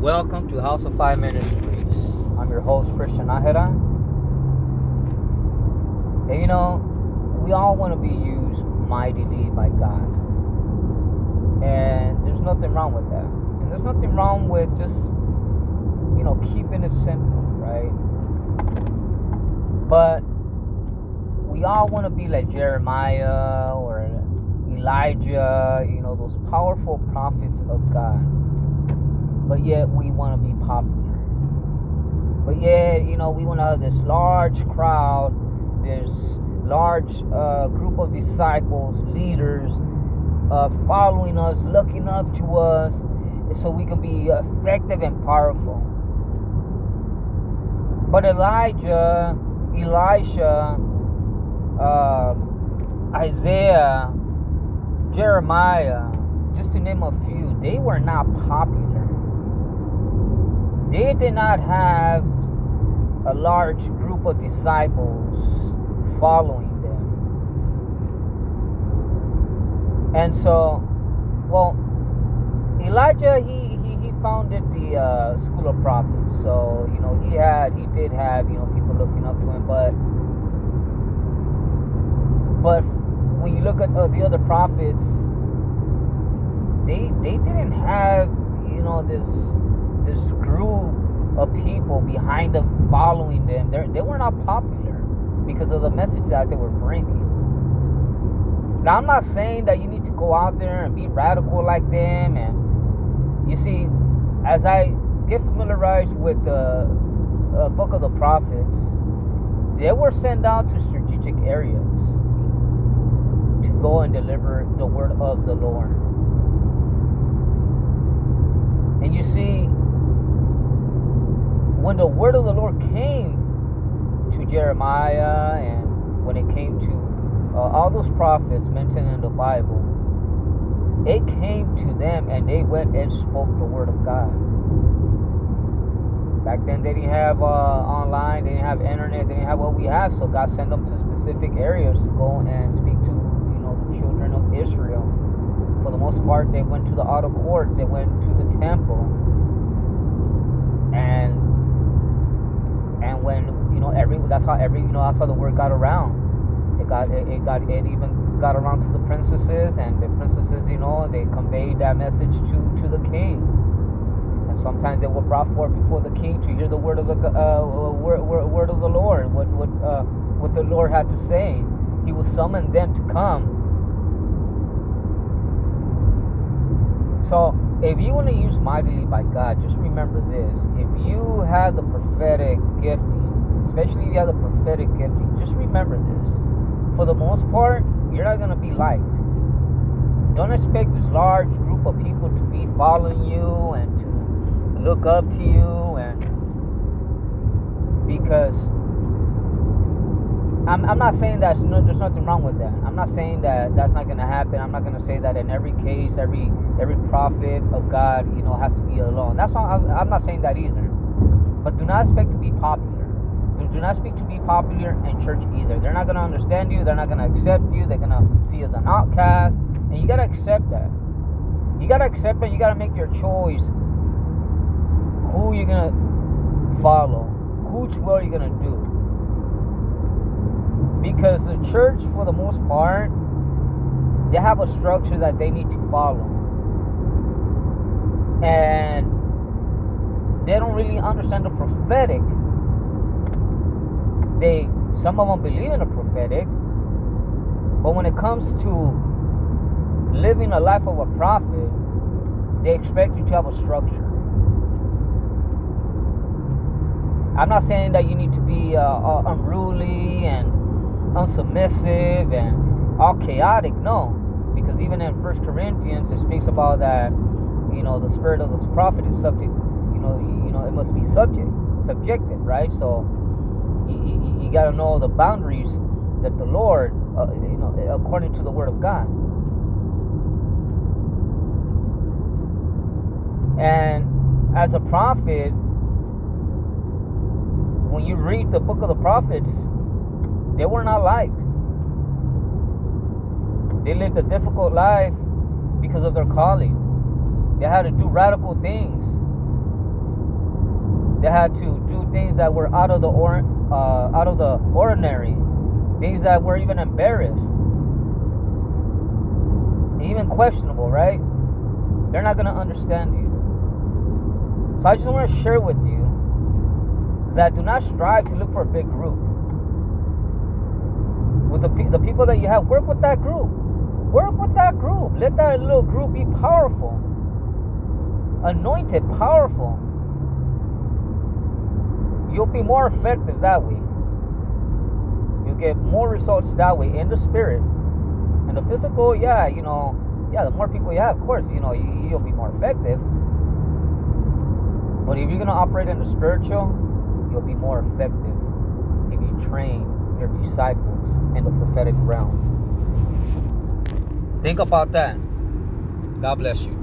Welcome to House of Five Ministries. I'm your host, Christian Ahera. And you know, we all want to be used mightily by God. And there's nothing wrong with that. And there's nothing wrong with just, you know, keeping it simple, right? But we all want to be like Jeremiah or Elijah, you know, those powerful prophets of God but yet we want to be popular. But yet, you know, we want to have this large crowd, this large uh, group of disciples, leaders, uh, following us, looking up to us, so we can be effective and powerful. But Elijah, Elisha, uh, Isaiah, Jeremiah, just to name a few, they were not popular they did not have a large group of disciples following them. And so, well, Elijah, he, he, he founded the uh, school of prophets. So, you know, he had, he did have, you know, people looking up to him. But, but when you look at uh, the other prophets, they, they didn't have, you know, this this group of people behind them following them. They they were not popular because of the message that they were bringing. Now I'm not saying that you need to go out there and be radical like them. And you see, as I get familiarized with the uh, book of the prophets, they were sent out to strategic areas to go and deliver the word of the Lord. And you see, when the word of the Lord came to Jeremiah and when it came to uh, all those prophets mentioned in the Bible, it came to them and they went and spoke the word of God. Back then, they didn't have uh, online, they didn't have internet, they didn't have what we have, so God sent them to specific areas to go and speak to, you know, the children of Israel. For the most part, they went to the outer courts, they went to the temple, and and when you know every that's how every you know that's how the word got around. It got it, it got it even got around to the princesses and the princesses you know they conveyed that message to to the king. And sometimes they were brought forth before the king to hear the word of the uh, word, word, word of the lord what what uh, what the lord had to say. He would summon them to come. So if you want to use mightily by God, just remember this. If you have the prophetic gifting, especially if you have the prophetic gifting, just remember this. For the most part, you're not going to be liked. Don't expect this large group of people to be following you and to look up to you and because I'm, I'm not saying that no, there's nothing wrong with that. I'm not saying that that's not going to happen. I'm not going to say that in every case, every every prophet of God, you know, has to be alone. That's not. I'm not saying that either. But do not expect to be popular. Do, do not speak to be popular in church either. They're not going to understand you. They're not going to accept you. They're going to see you as an outcast, and you got to accept that. You got to accept it. You got to make your choice. Who you're going to follow? Which way you're going to do? Because the church for the most part they have a structure that they need to follow. And they don't really understand the prophetic. They some of them believe in the prophetic. But when it comes to living a life of a prophet they expect you to have a structure. I'm not saying that you need to be uh, uh, unruly and unsubmissive and all chaotic. No, because even in First Corinthians, it speaks about that. You know, the spirit of the prophet is subject. You know, you, you know, it must be subject, subjective, right? So you, you, you got to know the boundaries that the Lord, uh, you know, according to the Word of God. And as a prophet, when you read the book of the prophets, they were not liked. They lived a difficult life because of their calling. They had to do radical things. They had to do things that were out of the or, uh, out of the ordinary, things that were even embarrassed, even questionable, right? They're not gonna understand you. So I just want to share with you that do not strive to look for a big group. With the the people that you have, work with that group. Work with that group. Let that little group be powerful, anointed, powerful you'll be more effective that way. You'll get more results that way in the spirit. And the physical, yeah, you know, yeah, the more people you have, of course, you know, you, you'll be more effective. But if you're going to operate in the spiritual, you'll be more effective if you train your disciples in the prophetic realm. Think about that. God bless you.